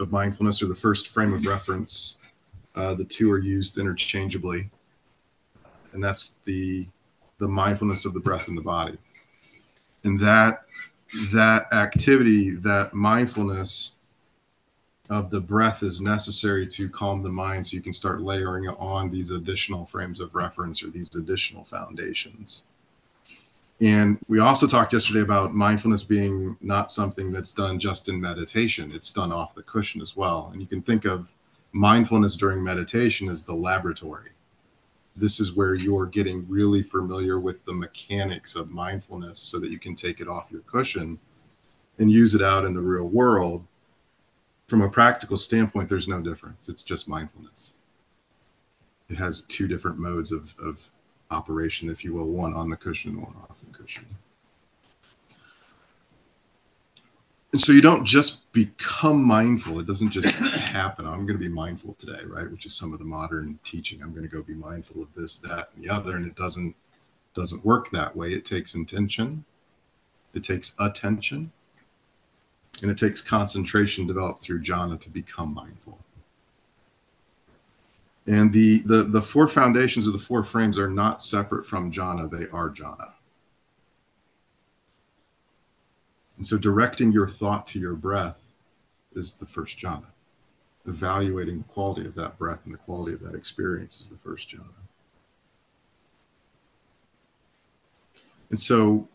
of mindfulness or the first frame of reference. Uh, the two are used interchangeably, and that's the the mindfulness of the breath in the body. And that that activity, that mindfulness of the breath is necessary to calm the mind so you can start layering on these additional frames of reference or these additional foundations. And we also talked yesterday about mindfulness being not something that's done just in meditation, it's done off the cushion as well. And you can think of mindfulness during meditation as the laboratory. This is where you're getting really familiar with the mechanics of mindfulness so that you can take it off your cushion and use it out in the real world from a practical standpoint, there's no difference. It's just mindfulness. It has two different modes of, of operation, if you will, one on the cushion, one off the cushion. And so you don't just become mindful. It doesn't just happen. I'm going to be mindful today, right? Which is some of the modern teaching. I'm going to go be mindful of this, that, and the other. And it doesn't doesn't work that way. It takes intention. It takes attention and it takes concentration developed through jhana to become mindful. And the, the, the four foundations of the four frames are not separate from jhana, they are jhana. And so directing your thought to your breath is the first jhana. Evaluating the quality of that breath and the quality of that experience is the first jhana. And so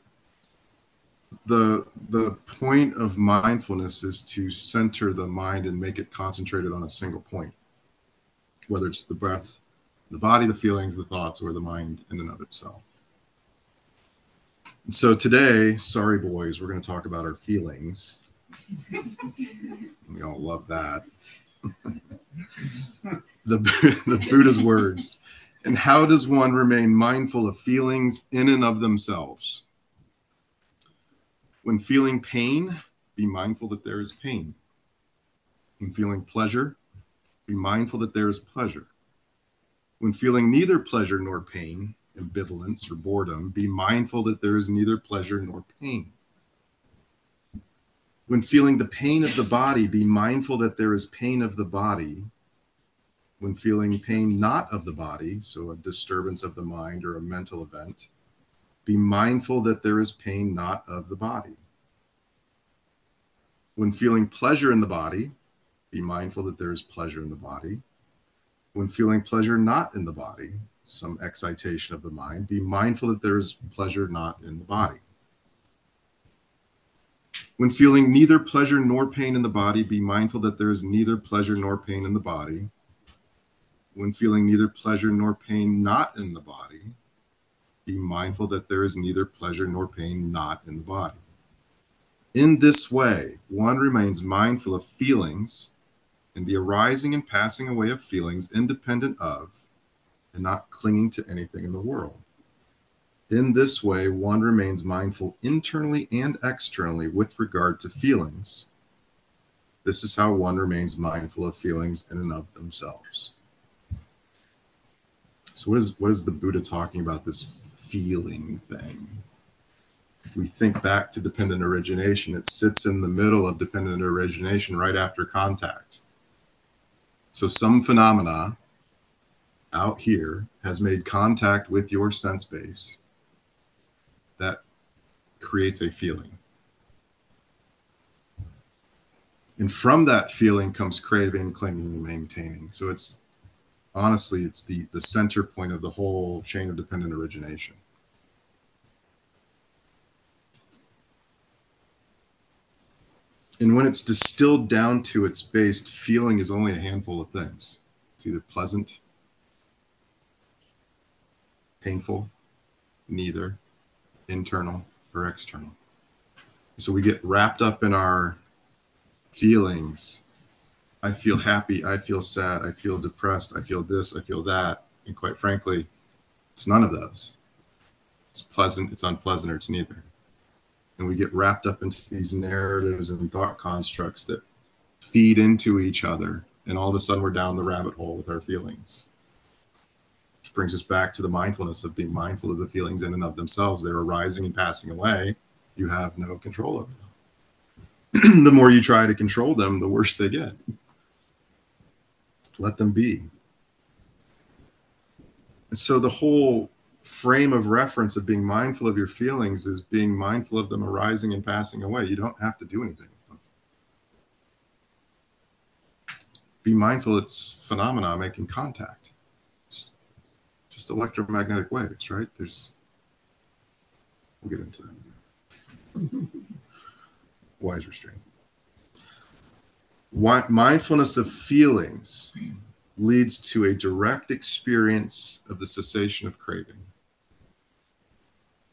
the the point of mindfulness is to center the mind and make it concentrated on a single point whether it's the breath the body the feelings the thoughts or the mind in and of itself. And so today sorry boys we're going to talk about our feelings. We all love that. The, the buddha's words and how does one remain mindful of feelings in and of themselves? When feeling pain, be mindful that there is pain. When feeling pleasure, be mindful that there is pleasure. When feeling neither pleasure nor pain, ambivalence or boredom, be mindful that there is neither pleasure nor pain. When feeling the pain of the body, be mindful that there is pain of the body. When feeling pain not of the body, so a disturbance of the mind or a mental event, be mindful that there is pain not of the body. When feeling pleasure in the body, be mindful that there is pleasure in the body. When feeling pleasure not in the body, some excitation of the mind, be mindful that there is pleasure not in the body. When feeling neither pleasure nor pain in the body, be mindful that there is neither pleasure nor pain in the body. When feeling neither pleasure nor pain not in the body, be mindful that there is neither pleasure nor pain not in the body. In this way, one remains mindful of feelings and the arising and passing away of feelings independent of and not clinging to anything in the world. In this way, one remains mindful internally and externally with regard to feelings. This is how one remains mindful of feelings in and of themselves. So, what is, what is the Buddha talking about this feeling thing. If we think back to dependent origination, it sits in the middle of dependent origination right after contact. So some phenomena out here has made contact with your sense base that creates a feeling. And from that feeling comes craving, clinging, and maintaining. So it's honestly, it's the, the center point of the whole chain of dependent origination. And when it's distilled down to its base, feeling is only a handful of things. It's either pleasant, painful, neither, internal or external. So we get wrapped up in our feelings I feel happy, I feel sad, I feel depressed, I feel this, I feel that. And quite frankly, it's none of those. It's pleasant, it's unpleasant, or it's neither. And we get wrapped up into these narratives and thought constructs that feed into each other. And all of a sudden, we're down the rabbit hole with our feelings. Which brings us back to the mindfulness of being mindful of the feelings in and of themselves. They're arising and passing away. You have no control over them. the more you try to control them, the worse they get. Let them be. And so the whole frame of reference of being mindful of your feelings is being mindful of them arising and passing away. You don't have to do anything with them. Be mindful it's phenomena making contact. It's just electromagnetic waves, right? There's we'll get into that. Wise restraint. Mindfulness of feelings leads to a direct experience of the cessation of craving.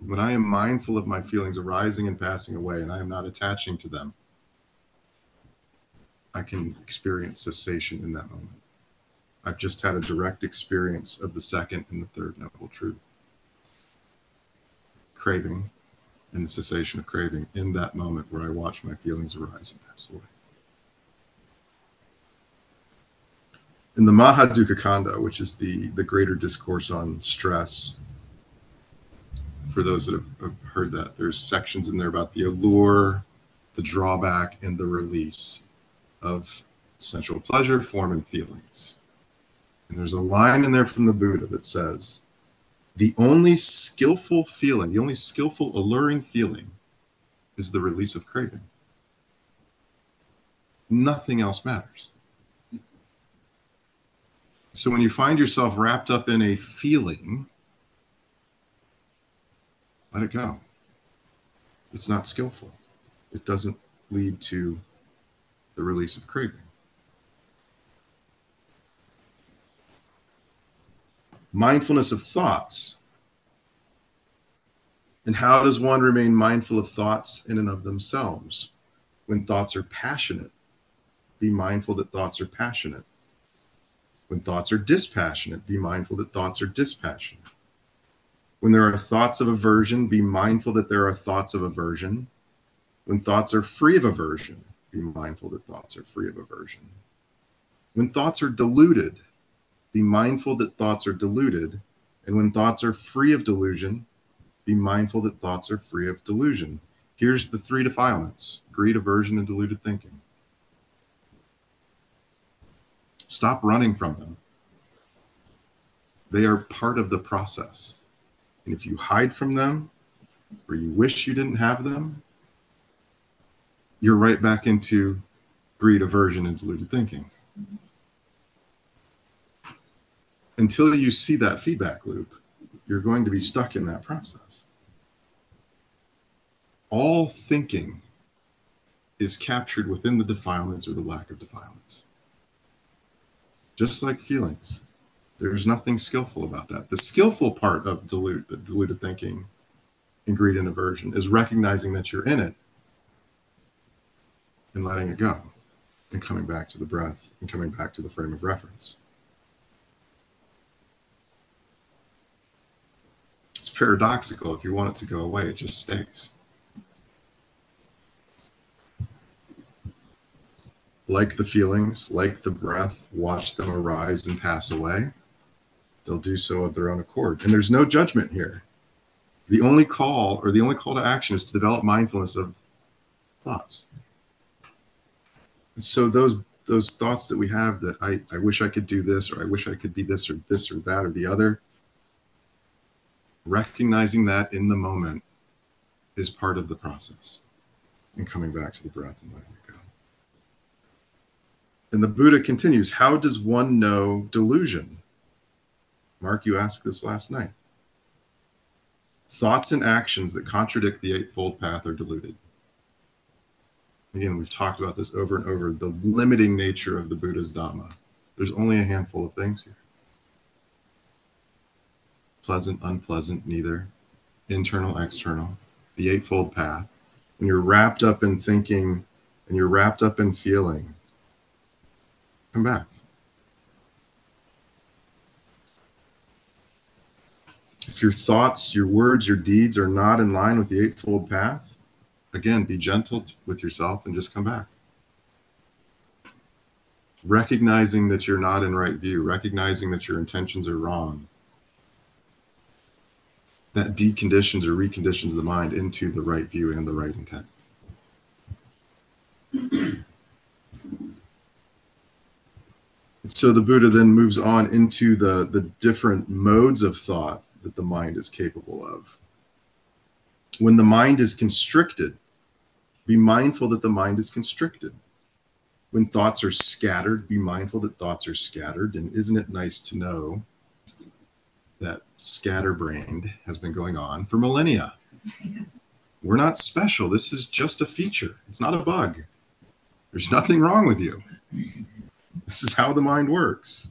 When I am mindful of my feelings arising and passing away, and I am not attaching to them, I can experience cessation in that moment. I've just had a direct experience of the second and the third noble truth craving and the cessation of craving in that moment where I watch my feelings arise and pass away. in the Mahadukkhakkhandha, which is the the greater discourse on stress, for those that have, heard that, there's sections in there about the allure, the drawback, and the release of sensual pleasure, form, and feelings. And there's a line in there from the Buddha that says, the only skillful feeling, the only skillful, alluring feeling is the release of craving. Nothing else matters. So when you find yourself wrapped up in a feeling, let it go. It's not skillful. It doesn't lead to the release of craving. Mindfulness of thoughts. And how does one remain mindful of thoughts in and of themselves? When thoughts are passionate, be mindful that thoughts are passionate. When thoughts are dispassionate, be mindful that thoughts are dispassionate. When there are thoughts of aversion, be mindful that there are thoughts of aversion. When thoughts are free of aversion, be mindful that thoughts are free of aversion. When thoughts are deluded, be mindful that thoughts are deluded. And when thoughts are free of delusion, be mindful that thoughts are free of delusion. Here's the three defilements greed, aversion, and deluded thinking. Stop running from them. They are part of the process. And if you hide from them or you wish you didn't have them, you're right back into greed, aversion, and deluded thinking. Until you see that feedback loop, you're going to be stuck in that process. All thinking is captured within the defilements or the lack of defilements just like feelings. There's nothing skillful about that. The skillful part of dilute, deluded thinking, ingredient aversion, is recognizing that you're in it and letting it go and coming back to the breath and coming back to the frame of reference. It's paradoxical. If you want it to go away, it just stays. like the feelings, like the breath, watch them arise and pass away. They'll do so of their own accord. And there's no judgment here. The only call or the only call to action is to develop mindfulness of thoughts. And so those those thoughts that we have that I, I wish I could do this or I wish I could be this or this or that or the other, recognizing that in the moment is part of the process and coming back to the breath and letting it go. and the Buddha continues How does one know delusion? Mark, you asked this last night. Thoughts and actions that contradict the Eightfold Path are deluded. Again, we've talked about this over and over the limiting nature of the Buddha's Dhamma. There's only a handful of things here pleasant, unpleasant, neither, internal, external, the Eightfold Path. When you're wrapped up in thinking and you're wrapped up in feeling, come back. If your thoughts, your words, your deeds are not in line with the Eightfold Path, again, be gentle with yourself and just come back. Recognizing that you're not in right view, recognizing that your intentions are wrong, that deconditions or reconditions the mind into the right view and the right intent. so the Buddha then moves on into the, the different modes of thought that the mind is capable of. When the mind is constricted, be mindful that the mind is constricted. When thoughts are scattered, be mindful that thoughts are scattered. And isn't it nice to know that scatterbrained has been going on for millennia? We're not special. This is just a feature, it's not a bug. There's nothing wrong with you. This is how the mind works.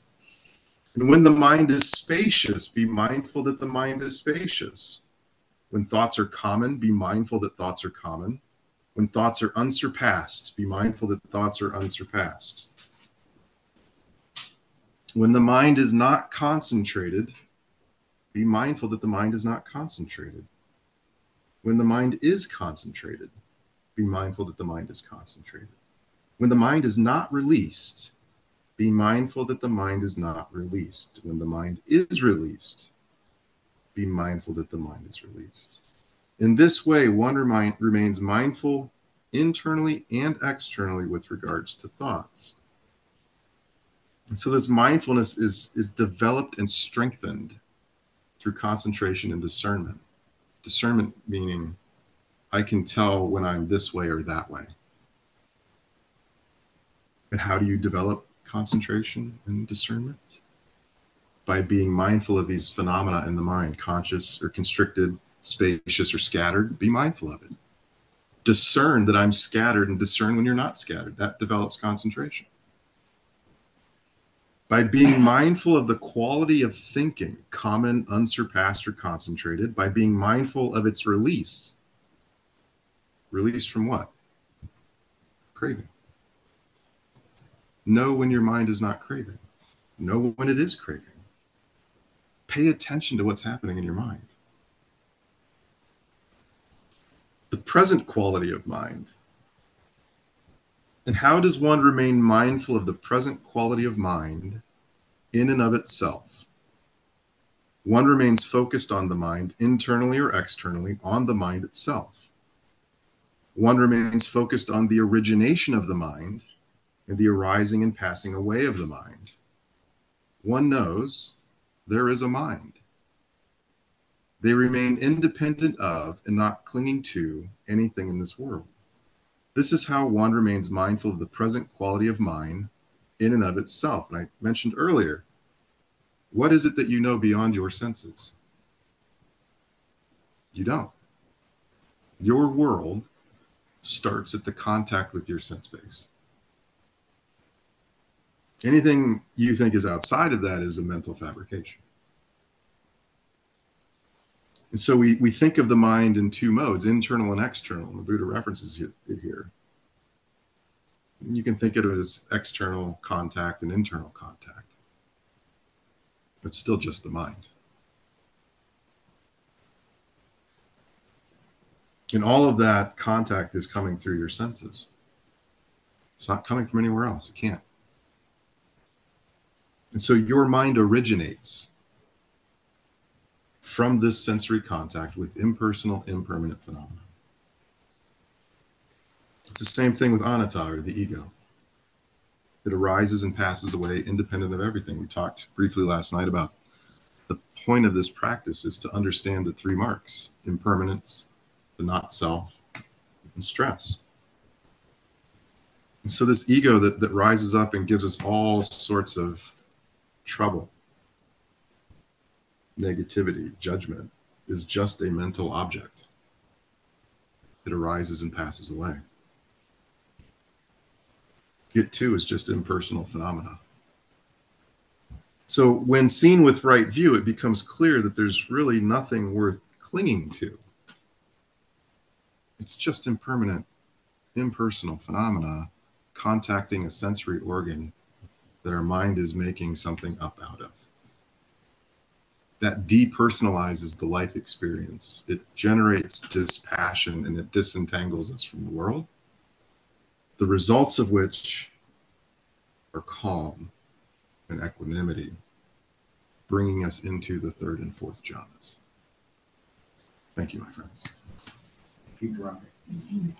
And when the mind is spacious, be mindful that the mind is spacious. When thoughts are common, be mindful that thoughts are common. When thoughts are unsurpassed, be mindful that thoughts are unsurpassed. When the mind is not concentrated, be mindful that the mind is not concentrated. When the mind is concentrated, be mindful that the mind is concentrated. When the mind is not released, be mindful that the mind is not released. When the mind is released, be mindful that the mind is released. In this way, one remind, remains mindful internally and externally with regards to thoughts. And so this mindfulness is, is developed and strengthened through concentration and discernment. Discernment meaning I can tell when I'm this way or that way. And how do you develop concentration and discernment by being mindful of these phenomena in the mind, conscious or constricted, spacious or scattered. Be mindful of it. Discern that I'm scattered and discern when you're not scattered. That develops concentration. By being mindful of the quality of thinking, common, unsurpassed, or concentrated, by being mindful of its release. Release from what? Craving. Know when your mind is not craving. Know when it is craving. Pay attention to what's happening in your mind. The present quality of mind. And how does one remain mindful of the present quality of mind in and of itself? One remains focused on the mind, internally or externally, on the mind itself. One remains focused on the origination of the mind and the arising and passing away of the mind. One knows there is a mind. They remain independent of and not clinging to anything in this world. This is how one remains mindful of the present quality of mind in and of itself. And I mentioned earlier, what is it that you know beyond your senses? You don't. Your world starts at the contact with your sense base. Anything you think is outside of that is a mental fabrication. And so we, we think of the mind in two modes, internal and external. And the Buddha references it here. And you can think of it as external contact and internal contact. But still just the mind. And all of that contact is coming through your senses. It's not coming from anywhere else. It can't. And so your mind originates from this sensory contact with impersonal, impermanent phenomena. It's the same thing with anatta or the ego. It arises and passes away independent of everything. We talked briefly last night about the point of this practice is to understand the three marks impermanence, the not self, and stress. And so, this ego that, that rises up and gives us all sorts of trouble, negativity, judgment is just a mental object. It arises and passes away. It too is just impersonal phenomena. So, when seen with right view, it becomes clear that there's really nothing worth clinging to. It's just impermanent, impersonal phenomena contacting a sensory organ that our mind is making something up out of. That depersonalizes the life experience. It generates dispassion and it disentangles us from the world, the results of which are calm and equanimity, bringing us into the third and fourth jhanas. Thank you, my friends. Keep running.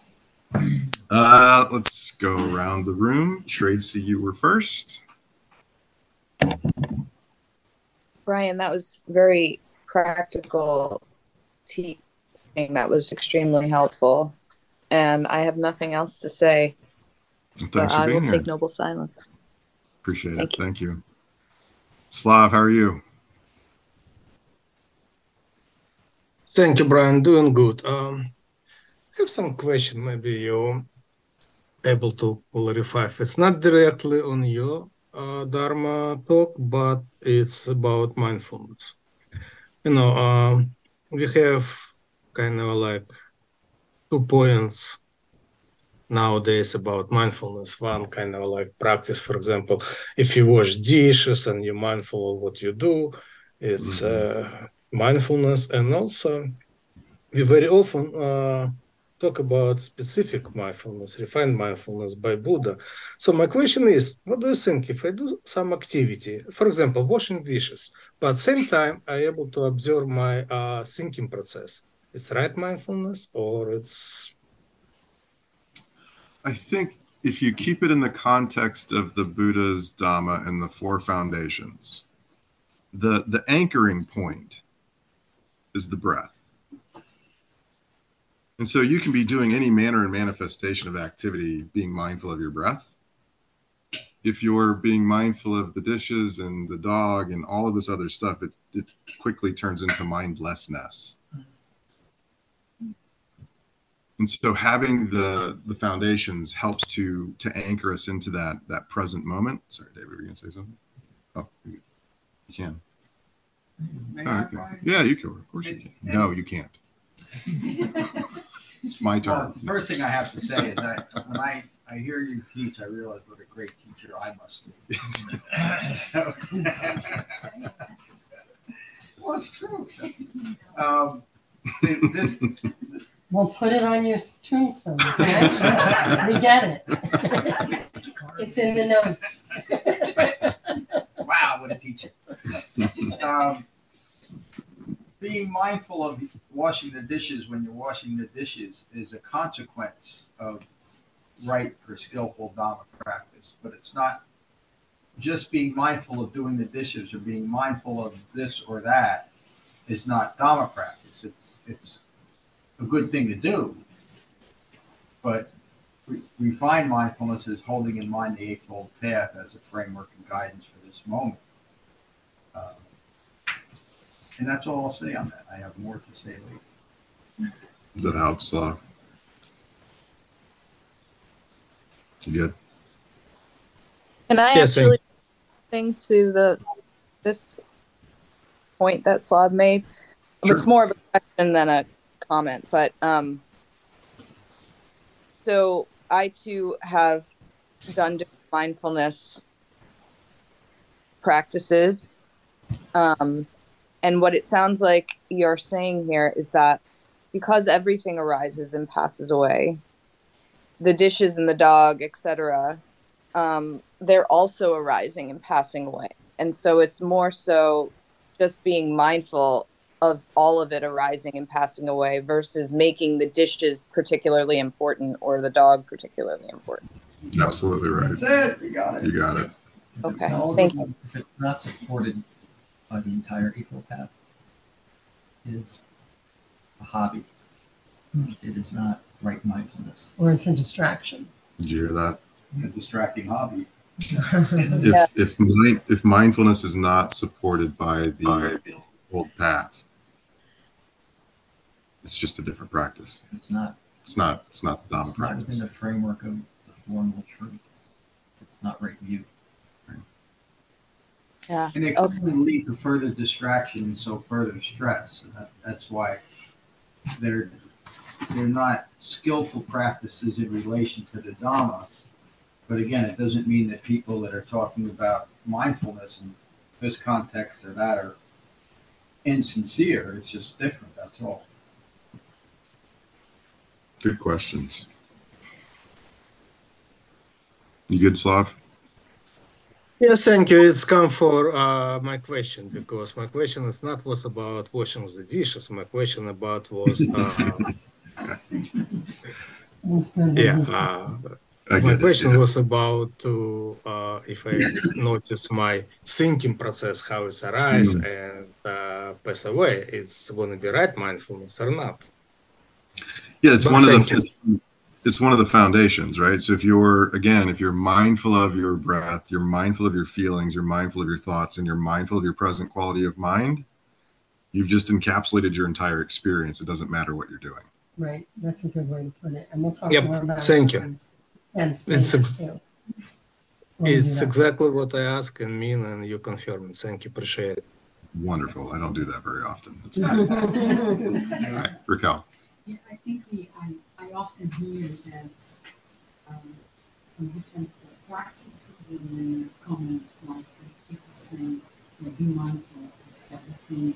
Uh, let's go around the room. Tracy, you were first. Brian, that was very practical teaching. That was extremely helpful. And I have nothing else to say. Thanks for I will here. take noble silence. Appreciate Thank it. you. Thank you. Slav, how are you? Thank you, Brian. Doing good. Um, I have some question. Maybe you're able to clarify. If it's not directly on your uh, Dharma talk, but it's about mindfulness. You know, um, we have kind of like two points nowadays about mindfulness. One kind of like practice, for example, if you wash dishes and you're mindful of what you do, it's uh, mindfulness. And also, we very often uh, talk about specific mindfulness, refined mindfulness by Buddha. So my question is, what do you think if I do some activity, for example, washing dishes, but same time I able to observe my uh, thinking process? It's right mindfulness or it's I think if you keep it in the context of the Buddha's Dhamma and the four foundations, the, the anchoring point is the breath. And so you can be doing any manner and manifestation of activity being mindful of your breath. If you're being mindful of the dishes and the dog and all of this other stuff, it, it quickly turns into mindlessness. And so having the the foundations helps to to anchor us into that that present moment. Sorry, David, were you gonna say something? Oh, you, can. May Oh, okay. Yeah, you can. Of course you can. No, you can't. It's my turn. the first thing I have to say is that when I, I hear you teach, I realize what a great teacher I must be. So- Well, it's true. Um, This, Well, put it on your tombstone. okay? we get it. it's in the notes. wow, what a teacher. Um, Being mindful of washing the dishes when you're washing the dishes is a consequence of right or skillful Dhamma practice, but it's not just being mindful of doing the dishes or being mindful of this or that is not Dhamma practice. It's, it's a good thing to do. But find mindfulness as holding in mind the Eightfold Path as a framework and guidance for this moment. Uh, and that's all I'll say on that. I have more to say later. That helps, Slav. You good? Can I Yes, actually thing to the this point that Slav made? Sure. It's more of a question than a comment, but um so I too have done different mindfulness practices. Um and what it sounds like you're saying here is that because everything arises and passes away, the dishes and the dog, etc., um, they're also arising and passing away. And so it's more so just being mindful of all of it arising and passing away versus making the dishes particularly important or the dog particularly important. Absolutely right. That's it. You got it. You got it. Okay, thank you. If it's not supported by the entire Eightfold Path, it is a hobby. It is not right mindfulness. Or it's a distraction. Did you hear that? A distracting hobby. Yeah. If if mind, if mindfulness is not supported by the old path, it's just a different practice. It's not, It's not it's not the Dhamma it's not within the framework of the formal truths. It's not right view. Yeah. And it Okay. can lead to further distraction and so further stress. That, that's why they're they're not skillful practices in relation to the Dhamma, But again, it doesn't mean that people that are talking about mindfulness in this context or that are insincere. It's just different, that's all. Good questions. You good, Slav? Yes, thank you. It's come for uh, my question because my question is not was about washing the dishes. My question about was uh, yeah. Uh, my get it, question yeah. was about to uh, if I notice my thinking process how it's arise Mm. and uh, pass away. It's going to be right mindfulness or not? Yeah, it's But one of the it's, it's one of the foundations, right? So if you're again, if you're mindful of your breath, you're mindful of your feelings, you're mindful of your thoughts, and you're mindful of your present quality of mind, you've just encapsulated your entire experience. It doesn't matter what you're doing. Right, that's a good way to put it, and we'll talk Yep, more about. thank it you. in And It's ex- too. We do It's that. exactly what I ask and mean, and you confirm it. Thank you, appreciate it. Wonderful. I don't do that very often. That's good. All right, Raquel. Yeah, I think we, I, I often hear that, um, from different uh, practices in uh, common life, people saying, you know, be mindful of everything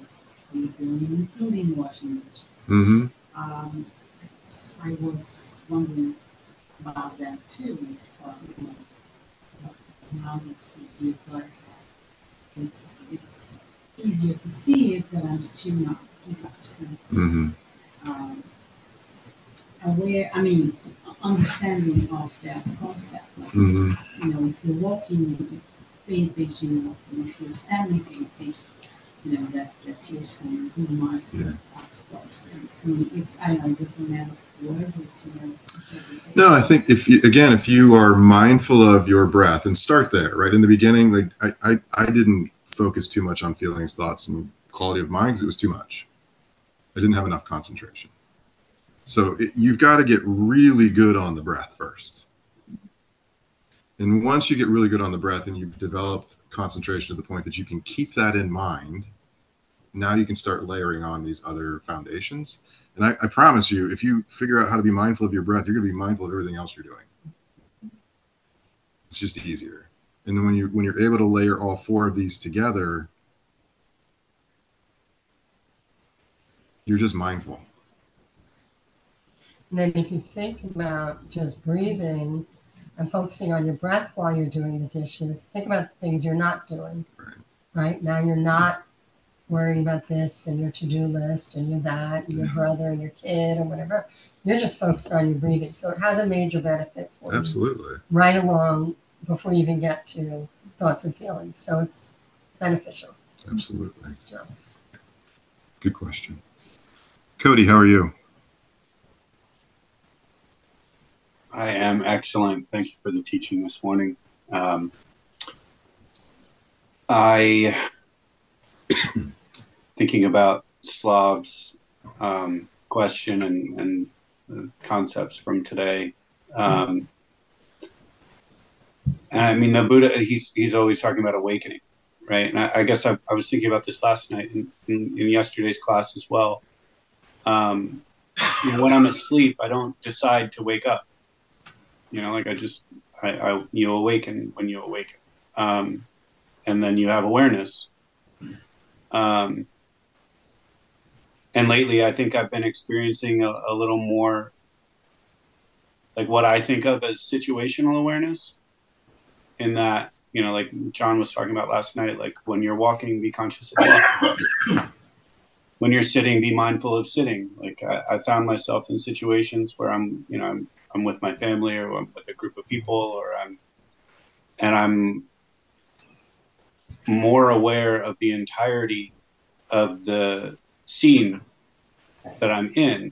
you're doing, including washing dishes. Mm-hmm. Um, I was wondering about that too, if, uh, you know, this would be clarified. It's, it's easier to see it, but I'm still not hundred percent Mm-hmm. um, aware, I mean, understanding of that concept. Like, Mm-hmm. you know, if you're walking, you pay attention, and if you're standing, attention. You know, that, that you're saying, be mindful Yeah. of those things. I mean, it's, I know, is it a matter of word, it's a matter of? No, I think if you again, if you are mindful of your breath and start there, right in the beginning, like I, I, I didn't focus too much on feelings, thoughts, and quality of mind because it was too much. I didn't have enough concentration. So it, you've got to get really good on the breath first. And once you get really good on the breath and you've developed concentration to the point that you can keep that in mind, now you can start layering on these other foundations. And I, I promise you, if you figure out how to be mindful of your breath, you're going to be mindful of everything else you're doing. It's just easier. And then when you when you're able to layer all four of these together, you're just mindful. And then if you think about just breathing and focusing on your breath while you're doing the dishes, think about the things you're not doing. Right. Right? Now you're not worrying about this and your to-do list and your that and your brother and your kid or whatever. You're just focused on your breathing. So it has a major benefit for you Absolutely. right along before you even get to thoughts and feelings. So it's beneficial. Absolutely. Yeah. Good question. Cody, how are you? I am excellent. Thank you for the teaching this morning. Um, I thinking about Slav's um, question and, and the concepts from today. Um, and I mean, the Buddha, he's, he's always talking about awakening, right? And I, I guess I, I was thinking about this last night in, in, in yesterday's class as well. Um, you know, when I'm asleep, I don't decide to wake up you know like i just i, I you awaken when you awaken. Um, and then you have awareness. Um, and lately i think i've been experiencing a, a little more like what i think of as situational awareness in that you know like john was talking about last night like when you're walking be conscious of walking when you're sitting be mindful of sitting. Like I, I found myself in situations where i'm you know i'm I'm with my family or I'm with a group of people or I'm and I'm more aware of the entirety of the scene that I'm in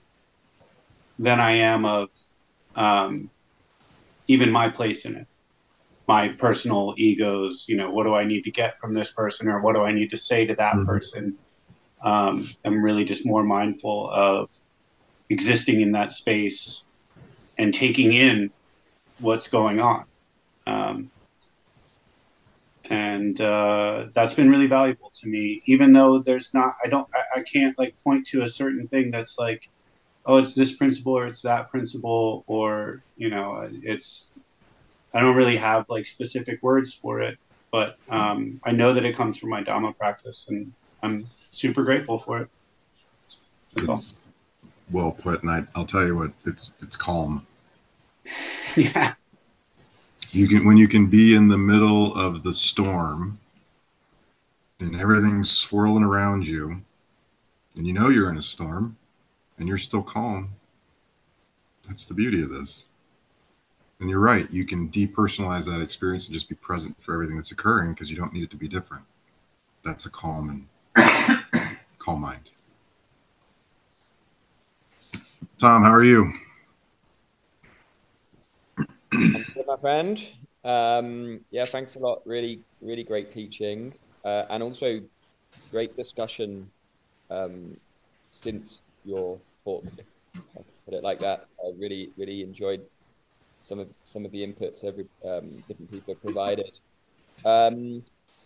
than I am of um, even my place in it. My personal egos, you know, what do I need to get from this person or what do I need to say to that Mhm. person? Um, I'm really just more mindful of existing in that space and taking in what's going on. Um, and uh, that's been really valuable to me, even though there's not, I don't, I, I can't like point to a certain thing that's like, oh, it's this principle or it's that principle, or, you know, it's, I don't really have like specific words for it, but um, I know that it comes from my Dhamma practice, and I'm super grateful for it. That's all. Well put, and I, I'll tell you what, it's it's calm. Yeah. You can when you can be in the middle of the storm and everything's swirling around you, and you know you're in a storm, and you're still calm. That's the beauty of this. And you're right, you can depersonalize that experience and just be present for everything that's occurring because you don't need it to be different. That's a calm and calm mind. Tom, how are you? Good, my friend. Um, yeah, thanks a lot. Really, really great teaching, uh, and also great discussion um, since your talk. Put it like that. I really, really enjoyed some of some of the inputs every um, different people provided. Um,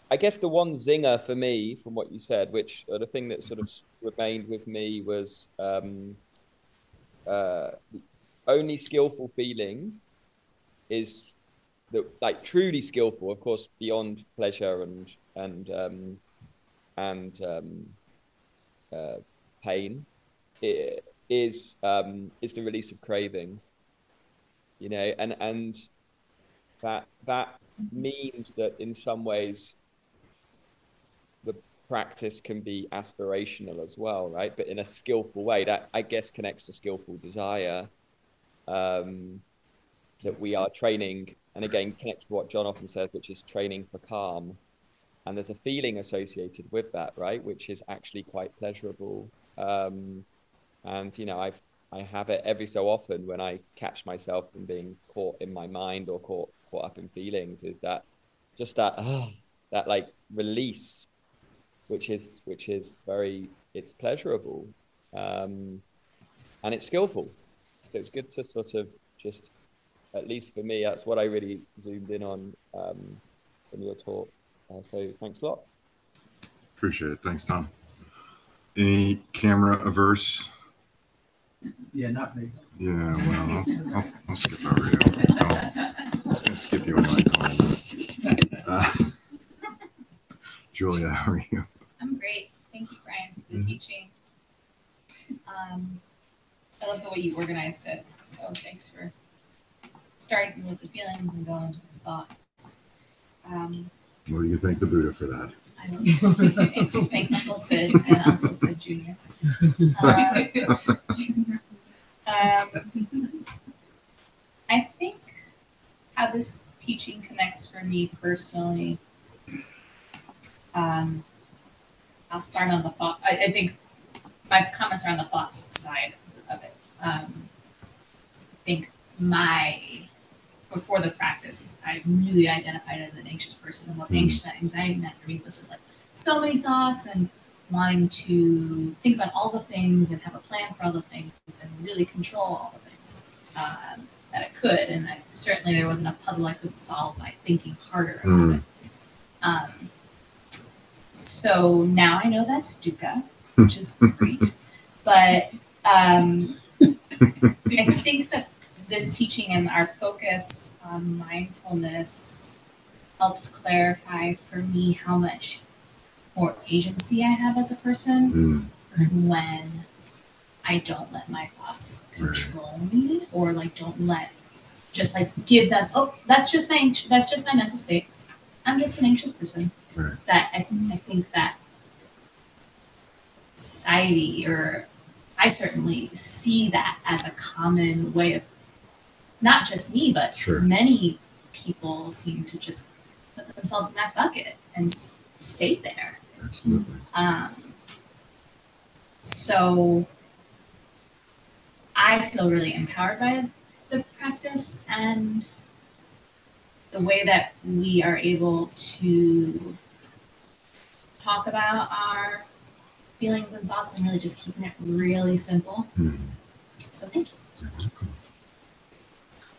I guess the one zinger for me from what you said, which the thing that sort of remained with me was um, uh, the only skillful feeling is that like truly skillful, of course, beyond pleasure and and um, and um, uh, pain, i- is um, is the release of craving. You know, and and that that means that in some ways practice can be aspirational as well, right? But in a skillful way. That I guess connects to skillful desire. Um, that we are training, and again connects to what John often says, which is training for calm. And there's a feeling associated with that, right? Which is actually quite pleasurable. Um, and you know, I've I have it every so often when I catch myself from being caught in my mind or caught caught up in feelings. Is that just that ah, that like release, which is which is very it's pleasurable, um, and it's skillful. So it's good to sort of just at least for me, that's what I really zoomed in on um, in your talk. Uh, so thanks a lot. Appreciate it. Thanks, Tom. Any camera averse? Yeah, not me. Yeah, well, I'll, I'll, I'll skip over you. I'll, I'm just gonna skip you when I call. Uh, Julia, how are you? Great. Thank you, Brian, for the Mhm. teaching. Um, I love the way you organized it. So thanks for starting with the feelings and going to the thoughts. Um, What do you thank the Buddha for that? I don't know. thanks, thanks, Uncle Sid and Uncle Sid Jr. Um, um, I think how this teaching connects for me personally. Um, I'll start on the thought. I, I think my comments are on the thoughts side of it. Um, I think my before the practice, I really identified as an anxious person, and what Mm. anxious anxiety meant for me was just like so many thoughts and wanting to think about all the things and have a plan for all the things and really control all the things um, that I could. And I, certainly there wasn't a puzzle I could solve by thinking harder about Mm. it. Um, so now I know that's dukkha, which is great. But um, I think that this teaching and our focus on mindfulness helps clarify for me how much more agency I have as a person Mm, when I don't let my thoughts Right. control me or like don't let just like give them oh that's just my that's just my mental state. I'm just an anxious person. Right. That I, I think that society or I certainly see that as a common way of not just me but Sure. many people seem to just put themselves in that bucket and s- stay there. Absolutely. Um, so I feel really empowered by the practice and the way that we are able to talk about our feelings and thoughts and really just keeping it really simple. Mm. So thank you. You're welcome.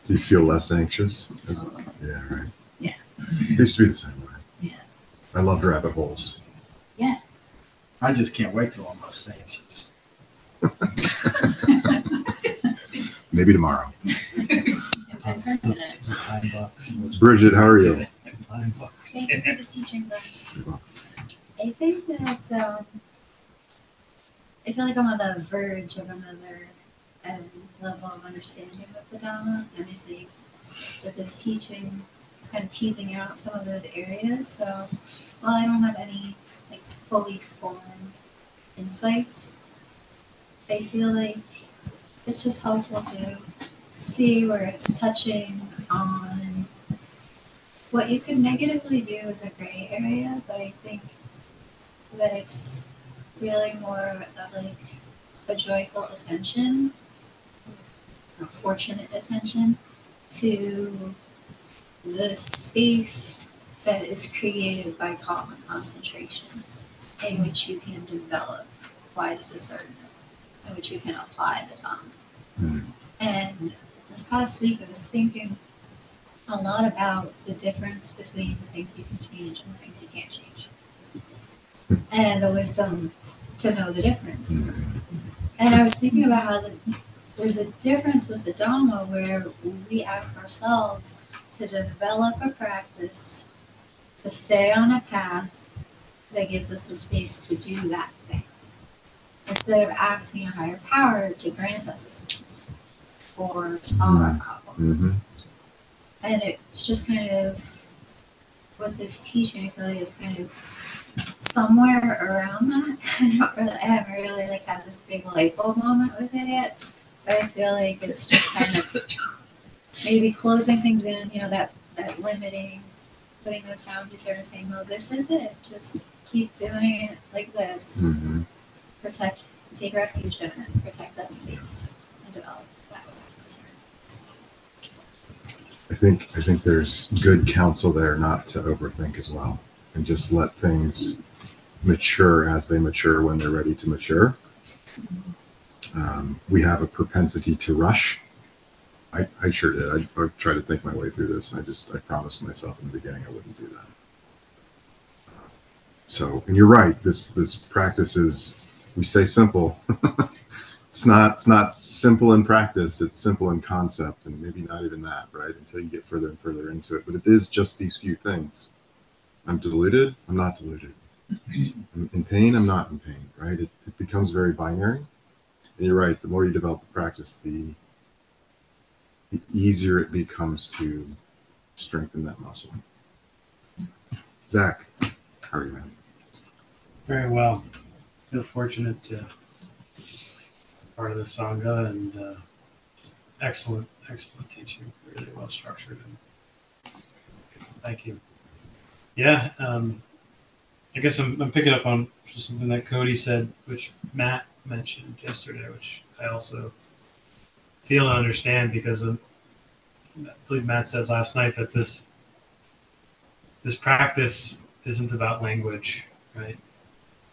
Do you feel less anxious? Totally. Yeah, right. Yeah. It used to be the same way. Yeah. I loved rabbit holes. Yeah. I just can't wait till I'm less anxious. Maybe tomorrow. It's. Bridget, how are you? Thank you for the teaching. I think that um, I feel like I'm on the verge of another um, level of understanding of the Dhamma, and I think that this teaching is kind of teasing out some of those areas. So while I don't have any like fully formed insights, I feel like it's just helpful to see where it's touching on what you could negatively view as a gray area, but I think that it's really more of like a joyful attention, a fortunate attention to the space that is created by calm and concentration, in which you can develop wise discernment, in which you can apply the Dhamma. And this past week, I was thinking a lot about the difference between the things you can change and the things you can't change, and the wisdom to know the difference. And I was thinking about how the, there's a difference with the Dhamma where we ask ourselves to develop a practice, to stay on a path that gives us the space to do that thing, instead of asking a higher power to grant us wisdom or solve our problems. And it's just kind of what this teaching really is kind of somewhere around that. I don't really I haven't really like had this big light bulb moment with it yet. But I feel like it's just kind of maybe closing things in, you know, that that limiting, putting those boundaries there and saying, No, this is it. Just keep doing it like this. Mhm. Protect take refuge in it, protect that space and develop that wise discernment. I think I think there's good counsel there not to overthink as well, and just let things mature as they mature when they're ready to mature. Um, we have a propensity to rush. I, I sure did. I, I tried to think my way through this. I just I promised myself in the beginning I wouldn't do that. So, and you're right. This this practice is we say simple. it's not it's not simple in practice. It's simple in concept, and maybe not even that, right? Until you get further and further into it. But it is just these few things. I'm deluded. I'm not deluded. I'm in pain. I'm not in pain. Right? It, it becomes very binary. And you're right. The more you develop the practice, the the easier it becomes to strengthen that muscle. Zach, how are you, man? Very well. Feel fortunate to part of the sangha and uh, just excellent, excellent teaching. Really well structured. And thank you. Yeah, um, I guess I'm, I'm picking up on something that Cody said, which Matt mentioned yesterday, which I also feel and understand because of, I believe Matt said last night that this this practice isn't about language, right?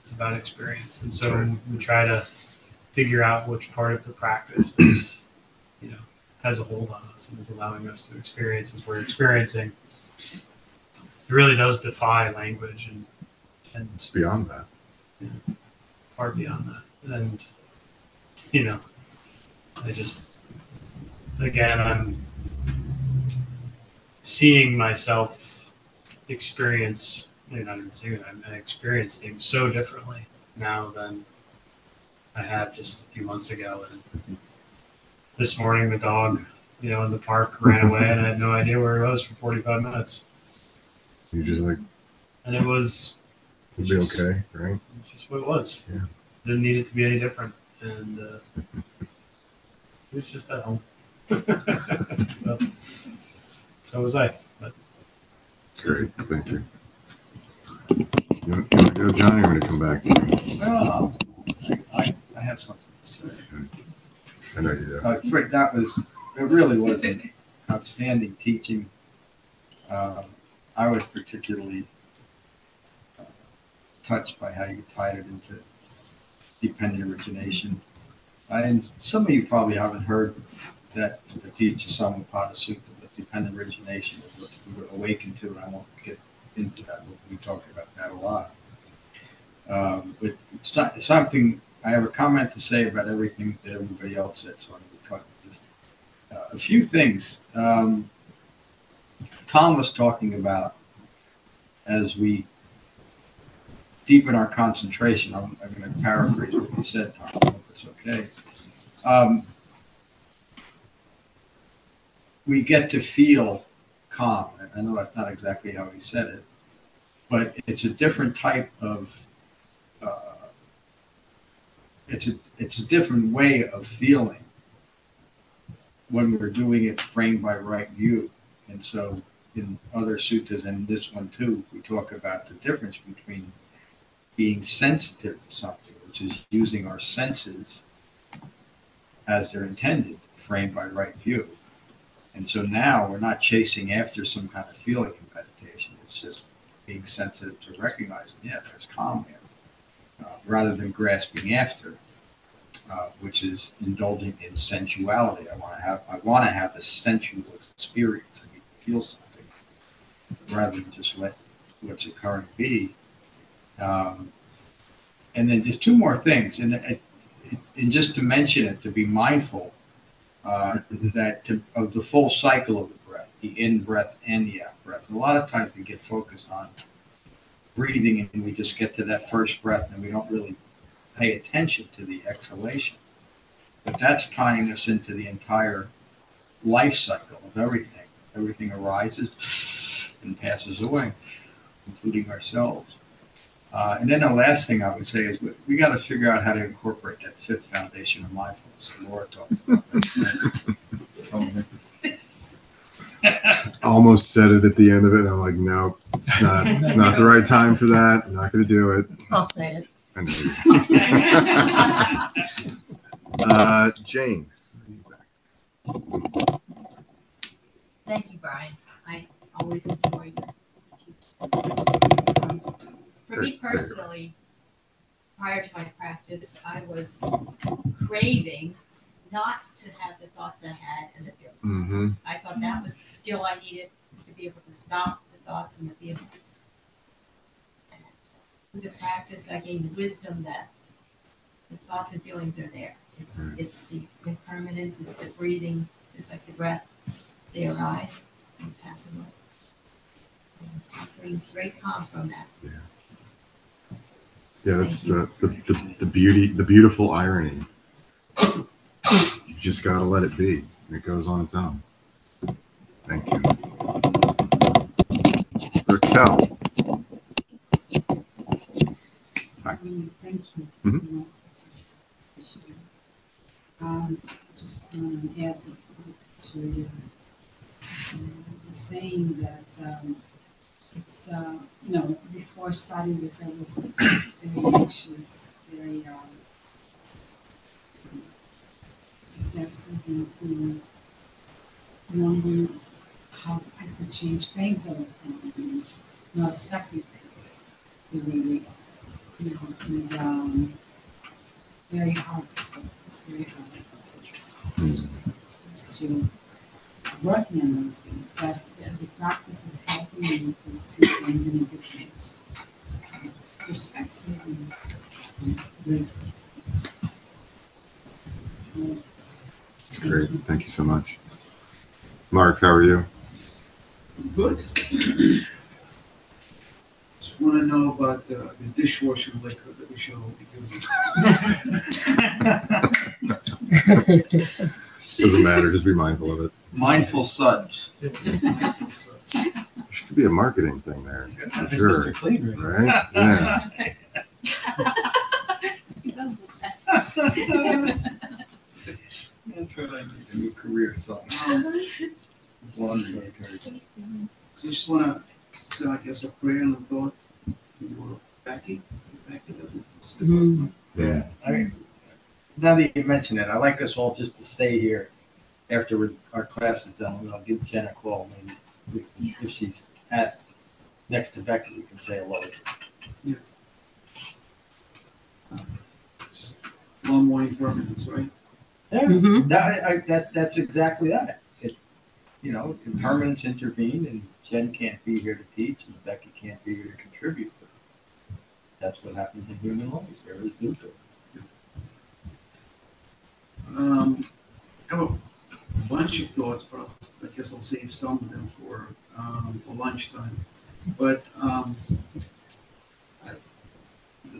It's about experience, and so we try to figure out which part of the practice is, you know, has a hold on us and is allowing us to experience as we're experiencing. It really does defy language and and It's beyond that. far beyond that. And you know, I just again I'm seeing myself experience maybe not even seeing it, I experience things so differently now than I had just a few months ago. And this morning the dog, you know, in the park ran away and I had no idea where it was for forty five minutes. You just like And it was it'll be okay, right? it's just what it was. Yeah. Didn't need it to be any different. And uh, it was just at home. so, so was I. But It's great. Thank you. You want, you want to go, John? You want to come back? to? Oh, I, I have something to say. I know you do. Uh, Rick, that was, it really was an outstanding teaching. Um, I was particularly uh, touched by how you tied it into dependent origination. And some of you probably haven't heard that the Paticca Samuppada Sutta, but dependent origination is what we were awakened to, and I won't get into that. but We talked about that a lot. Um, but it's not, something I have a comment to say about everything that everybody else said, so I'm going to talk uh, a few things. Um, Tom was talking about as we deepen our concentration. I'm, I'm going to paraphrase what he said, Tom. It's okay. Um, we get to feel calm. I know that's not exactly how he said it, but it's a different type of. Uh, it's a it's a different way of feeling when we're doing it frame by right view, and so in other suttas and this one too, we talk about the difference between being sensitive to something, which is using our senses as they're intended, frame by right view. And so now we're not chasing after some kind of feeling in meditation. It's just being sensitive to recognizing, yeah, there's calm rather than grasping after, uh, which is indulging in sensuality. I want to have, I want to have a sensual experience. I need to feel something rather than just let what's occurring be. Um, and then just two more things, and, and just to mention it, to be mindful uh, that to, of the full cycle of the breath, the in breath and the out breath. And a lot of times we get focused on breathing and we just get to that first breath and we don't really pay attention to the exhalation. But that's tying us into the entire life cycle of everything. Everything arises and passes away, including ourselves. Uh, and then the last thing I would say is we, we got to figure out how to incorporate that fifth foundation of mindfulness. Laura talked about that. Almost said it at the end of it. And I'm like, no, it's not. It's not the right time for that. I'm not going to do it. I'll say it. I know you. uh, Jane. Thank you, Brian. I always enjoy um, For me personally, prior to my practice, I was craving not to have the thoughts I had and the feelings. Mm-hmm. I thought that was the skill I needed to be able to stop the thoughts and the feelings. And Through the practice, I gained the wisdom that the thoughts and feelings are there. It's it's the impermanence, it's the breathing, just like the breath. They arise and pass away. And I bring great calm from that. Yeah, that's the, the, the, the beauty, the beautiful irony. Just got to let it be. It goes on its own. Thank you. Raquel. Hi. Mm, Thank you. Mhm. you Um, just to add to you, um, saying that, um, it's, uh, you know, before starting this, I was very anxious, very, um, depressive and, and wondering how I could change things all the time, not accepting things the way they are. You know, and um, very hard to focus, very hard to concentrate. Just, just to working on those things, but the, the practice is helping me to see things in a different perspective and, and grateful. Yes. It's great. Thank you so much. Mark, how are you? Good. Just want to know about uh, the dishwasher liquor that we showed because Doesn't matter. Just be mindful of it. Mindful suds. There should be a marketing thing there. For sure. Mr. Clean, Right? Yeah. That's what I need, a new career song. Laundry detergent. So just want to say, I guess, a prayer and a thought to Becky. Becky, that was the first one. Mm. Yeah, I mean, now that you mention it, I like us all just to stay here after our class is done. I'll give Jen a call, maybe, we- if she's at, next to Becky, we can say hello. Yeah. Um, just one more impermanence, right? Yeah, Mhm. that, I, that, that's exactly that. It, you know, impermanence intervene and Jen can't be here to teach and Becky can't be here to contribute. That's what happens in human life. There is dukkha. Um, I have a bunch of thoughts, but I'll- I guess I'll save some of them for, um, for lunchtime. But, um, I-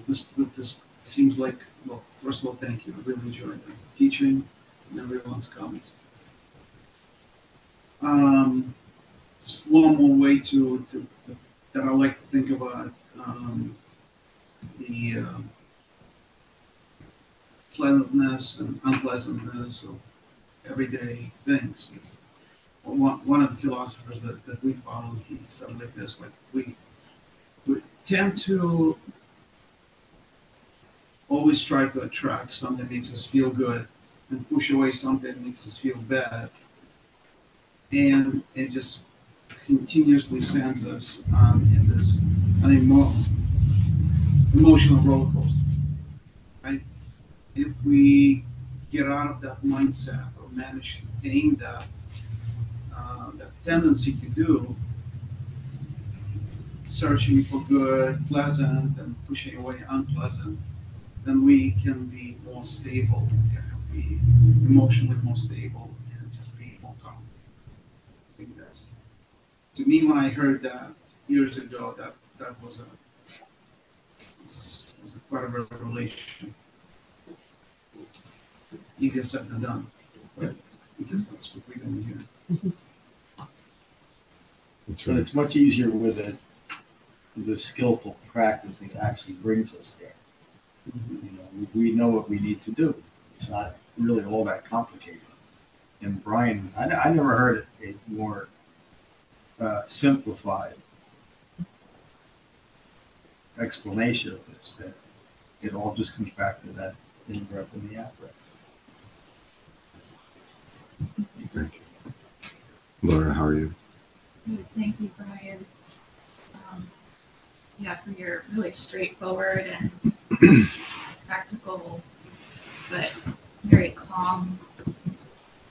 this, this seems like, well, first of all, thank you. I really enjoyed the teaching and everyone's comments. Um, just one more way to, to, that I like to think about, um, the, um, pleasantness and unpleasantness of everyday things. Is one, one of the philosophers that, that we follow, he said like this, like we, we tend to always try to attract something that makes us feel good and push away something that makes us feel bad. And it just continuously sends us um, in this an emo- emotional roller coaster. Right? If we get out of that mindset or manage to tame that, uh, that tendency to do, searching for good, pleasant, and pushing away unpleasant, then we can be more stable, we can be emotionally more stable, and just be more calm. I think that's, to me, when I heard that years ago, that that was a was, was a quite a revelation. Easier said than done, but because that's what we're doing here. That's right. But right. it's much easier with it, the skillful practice that actually brings us there. You know, we we know what we need to do. It's not really all that complicated. And Brian, I, I never heard it more uh, simplified explanation of this, that it all just comes back to that in-breath and the out-breath. Thank you. Laura, how are you? Good, Thank you, Brian. Um, yeah, for your really straightforward and practical, but very calm.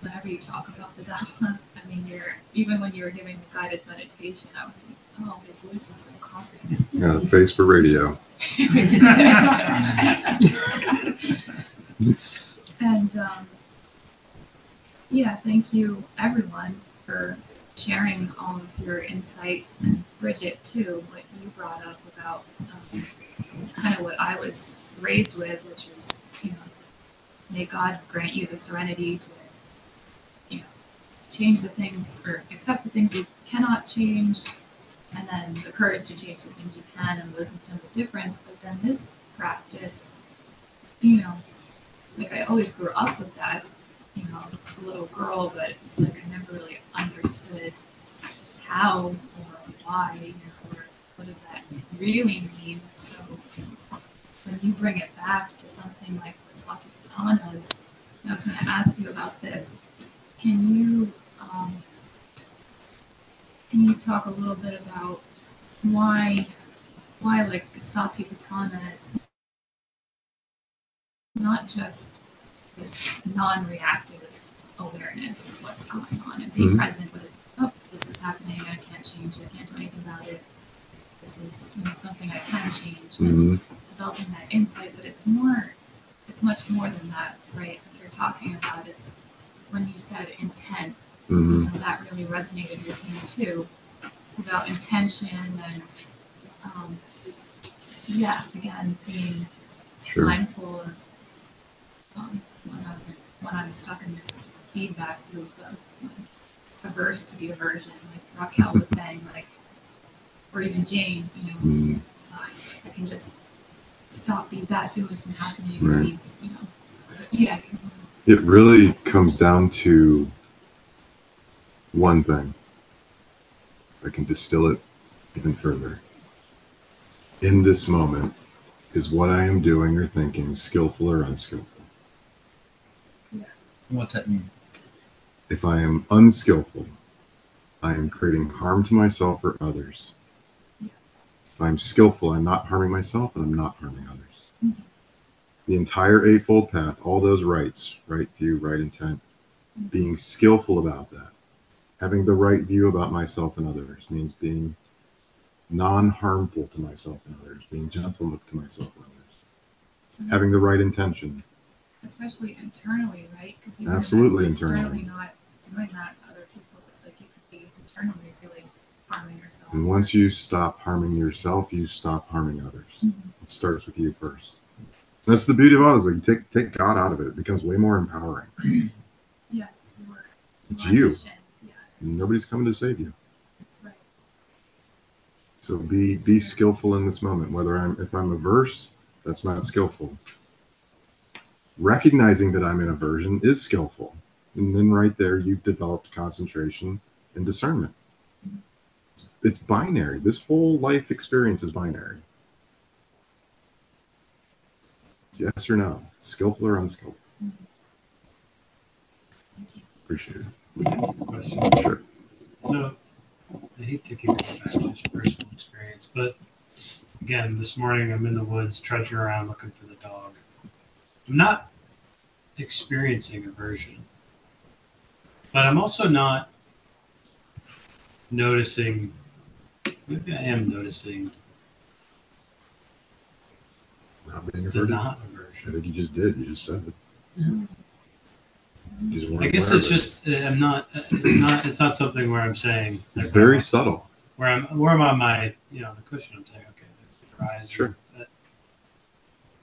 Whenever you talk about the Dhamma, I mean, you're even when you were giving the guided meditation, I was like, oh, his voice is so confident. Yeah, face for radio. and um, yeah, thank you everyone for sharing all of your insight and Bridget too, what you brought up about um, kind of what I was raised with, which was you know, may God grant you the serenity to you know change the things or accept the things you cannot change, and then the courage to change the things you can and wisdom to know the difference. But then this practice, you know, it's like I always grew up with that. You know, as a little girl, but it's like I never really understood how or why or what does that really mean. So when you bring it back to something like what is, I was going to ask you about this. Can you um, can you talk a little bit about why why like Satipatthana it's not just this non-reactive awareness of what's going on and being Mhm. present with oh this is happening i can't change it i can't do anything about it this is you know something i can change Mhm. developing that insight but it's more it's much more than that right you're talking about it's when you said intent Mhm. you know, that really resonated with me too it's about intention and um, yeah again being Sure. mindful of um, when, I'm, when I'm stuck in this feedback loop of um, averse to the aversion, like Raquel was saying, like, or even Jane, you know, Mm, uh, I can just stop these bad feelings from happening. Right. These, you know, yeah, It really comes down to one thing. I can distill it even further. In this moment, is what I am doing or thinking skillful or unskillful? Yeah. What's that mean? If I am unskillful, I am creating harm to myself or others. If I'm skillful, I'm not harming myself and I'm not harming others. Mhm. The entire Eightfold Path, all those rights, right view, right intent, being skillful about that, having the right view about myself and others means being non harmful to myself and others, being gentle to myself and others, having the right intention. especially internally, right? Because Absolutely internally. not doing that to other people. It's like you could be internally harming. And once you stop harming yourself, you stop harming others. Mhm. It starts with you first. That's the beauty of all this. Like take take God out of it. It becomes way more empowering. Yeah, it's more. It's more you. Yeah. Nobody's coming to save you. Right. So be be skillful in this moment. Whether I'm if I'm averse, that's not skillful. Recognizing that I'm in aversion is skillful. And then right there you've developed concentration and discernment. It's binary. This whole life experience is binary. It's yes or no, skillful or unskillful. Appreciate it. Question. Sure. So, I hate to keep going back to just personal experience, but again, this morning I'm in the woods trudging around looking for the dog. I'm not experiencing aversion, but I'm also not noticing. Maybe I am noticing Not being the averted. not I aversion. think you just did. You just said it. You just I guess aware it's of it. just uh, I'm not. It's not. It's not something where I'm saying. It's like, very subtle. where I'm where I'm on my you know the cushion. I'm saying okay, there's your eyes. Sure. But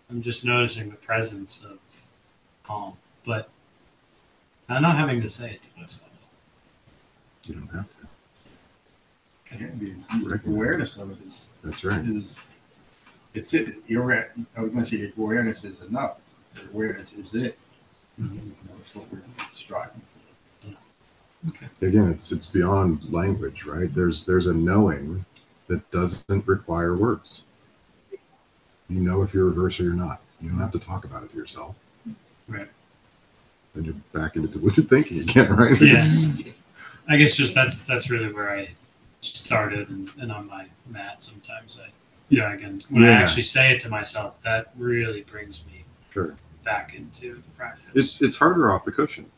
I'm just noticing the presence of calm, but I'm not having to say it to myself. You don't have to. Yeah, the awareness of it is. That's right. Is, it's it. You're at, I was going to say awareness is enough. Your awareness is it. That's what we're striving for. Again, it's it's beyond language, right? There's there's a knowing that doesn't require words. You know if you're reverse or you're not. You don't have to talk about it to yourself. Right. Then you're back into deluded thinking again, right? Yeah. I guess just that's that's really where I started, and, and on my mat sometimes I, you know, again when I actually say it to myself, that really brings me Sure. back into the practice. It's it's harder off the cushion,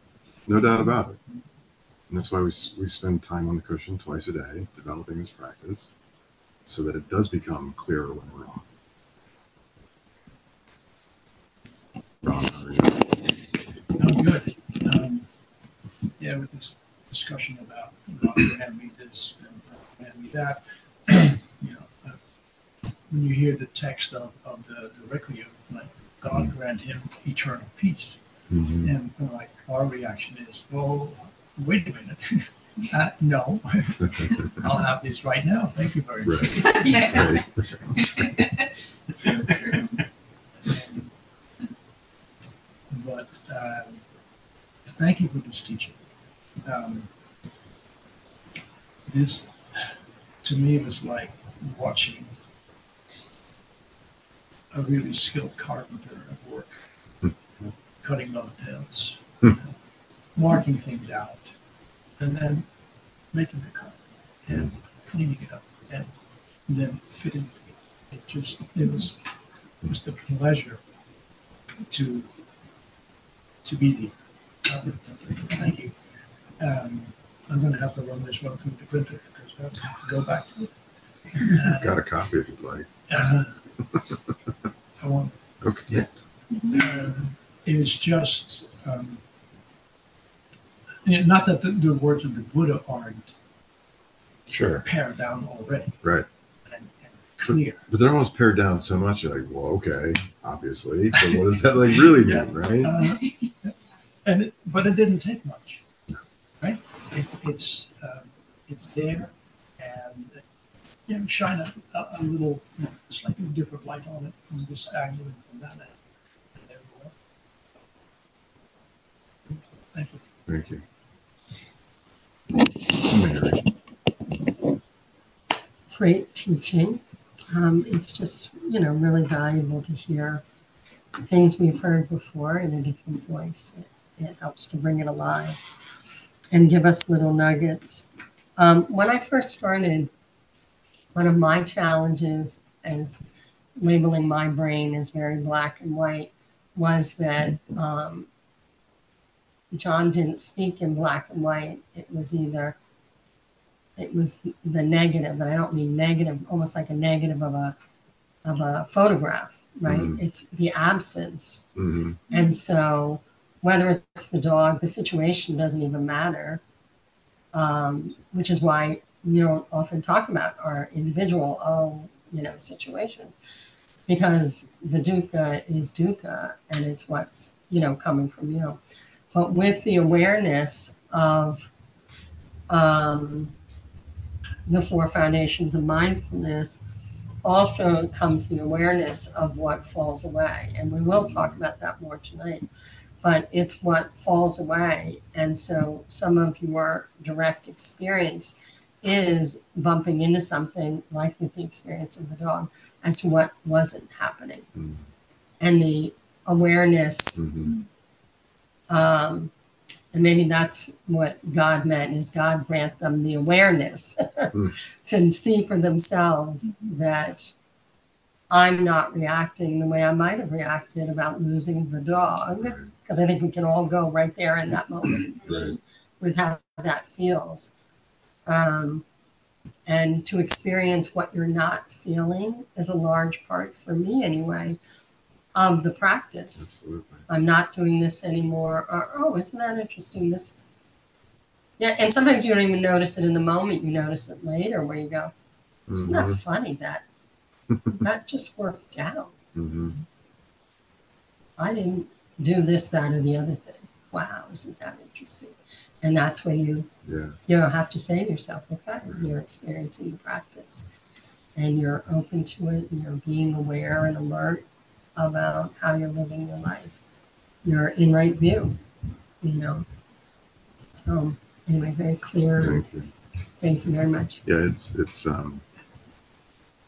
no doubt about it. And that's why we we spend time on the cushion twice a day developing this practice, so that it does become clearer when we're off. Ron, how are you? I'm good. Um, yeah, with this discussion about God grant me this and God grant me that, you know, uh, when you hear the text of, of the, the Requiem, like God grant him eternal peace, Mhm. and like our reaction is, well, wait a minute. Uh, no, I'll have this right now. Thank you very much. Right. Yeah. Right. but um, thank you for this teaching. Um, this, to me, it was like watching a really skilled carpenter at work, hmm. cutting dovetails, hmm. marking things out, and then making the cut and hmm. cleaning it up and then fitting it. It just it was it was the pleasure to to be there. Thank you. Um, I'm going to have to run this one through the printer because I have to go back to it. I've got a copy if you'd like. Uh, I want. Okay. Um, it was just um, not that the, the words of the Buddha aren't Sure. pared down already Right. and, and clear. But they're almost pared down so much. You're like, well, okay, obviously. But what does that like really mean, right? Uh, and it, but it didn't take much, right? It, it's um, it's there, and you know, shine a, a, a little you know, slightly different light on it from this angle and from that angle. And there we go. Thank you. Thank you. Mary. great teaching. Um, it's just, you know, really valuable to hear things we've heard before in a different voice. It, it helps to bring it alive and give us little nuggets. Um, when I first started, one of my challenges as labeling my brain as very black and white was that um, John didn't speak in black and white. It was either it was the negative, and I don't mean negative, almost like a negative of a of a photograph, right? Mhm. It's the absence. hmm And so whether it's the dog, the situation doesn't even matter, um, which is why we don't often talk about our individual, oh, you know, situations because the dukkha is dukkha and it's what's, you know, coming from you. But with the awareness of um, the four foundations of mindfulness, also comes the awareness of what falls away. And we will talk about that more tonight. But it's what falls away. And so some of your direct experience is bumping into something like with the experience of the dog as to what wasn't happening. Mm. And the awareness Mm-hmm. um, and maybe that's what God meant is God grant them the awareness to see for themselves that I'm not reacting the way I might have reacted about losing the dog. Because I think we can all go right there in that moment Right. with how that feels. Um, and to experience what you're not feeling is a large part, for me anyway, of the practice. Absolutely. I'm not doing this anymore. Or, oh, isn't that interesting? This. Yeah, and sometimes you don't even notice it in the moment. You notice it later where you go, isn't that Mhm. funny that that just worked out? Mm-hmm. I didn't do this, that, or the other thing. Wow, isn't that interesting? And that's when you Yeah. you know, have to say to yourself, okay, you're experiencing the practice and you're open to it and you're being aware and alert about how you're living your life. You're in right view, you know. So anyway, very clear. Thank you. Thank you very much. Yeah, it's it's um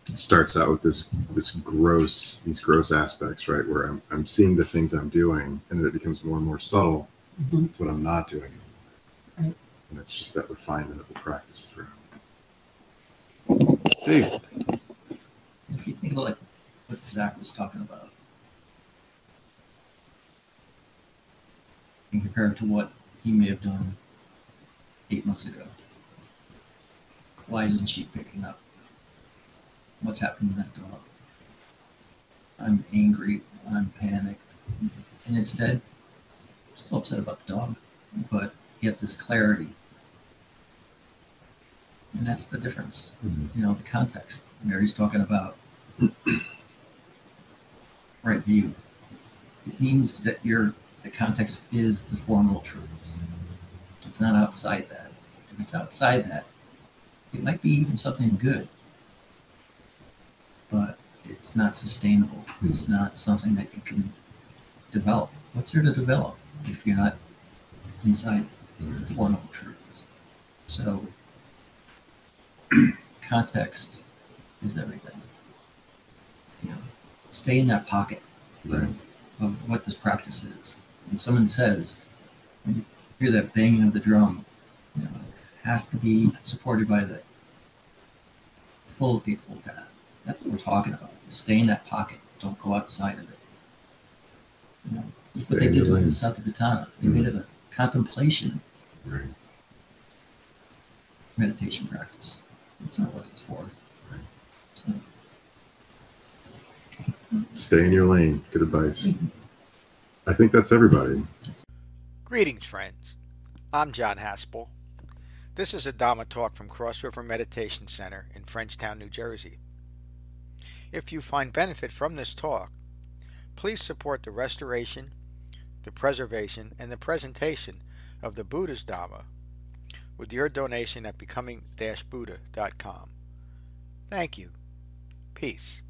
it starts out with this this gross these gross aspects, right? Where I'm I'm seeing the things I'm doing and then it becomes more and more subtle Mhm. what I'm not doing. Right. And it's just that refinement of the practice through. Dave. If you think of like what Zach was talking about, and compare it to what he may have done eight months ago, why isn't she picking up? What's happening to that dog? I'm angry. I'm panicked, and instead, still upset about the dog, but yet this clarity. And that's the difference Mhm. you know, the context. Mary's talking about right view. It means that your the context is the four noble truths. It's not outside that. If it's outside that, it might be even something good, but it's not sustainable. It's not something that you can develop. What's there to develop if you're not inside the four noble truths? So context is everything. You know, stay in that pocket of, of what this practice is. When someone says, when you hear that banging of the drum, you know, it has to be supported by the full Eightfold Path. That's what we're talking about. Stay in that pocket. Don't go outside of it. You know, that's what they did with the Satipatthana. They made it a contemplation Right. meditation practice. That's not what it's for. So, Stay in your lane. Good advice. Mm-hmm. I think that's everybody. Greetings, friends. I'm John Haspel. This is a Dhamma talk from Cross River Meditation Center in Frenchtown, New Jersey. If you find benefit from this talk, please support the restoration, the preservation, and the presentation of the Buddha's Dhamma with your donation at becoming-buddha.com. Thank you. Peace.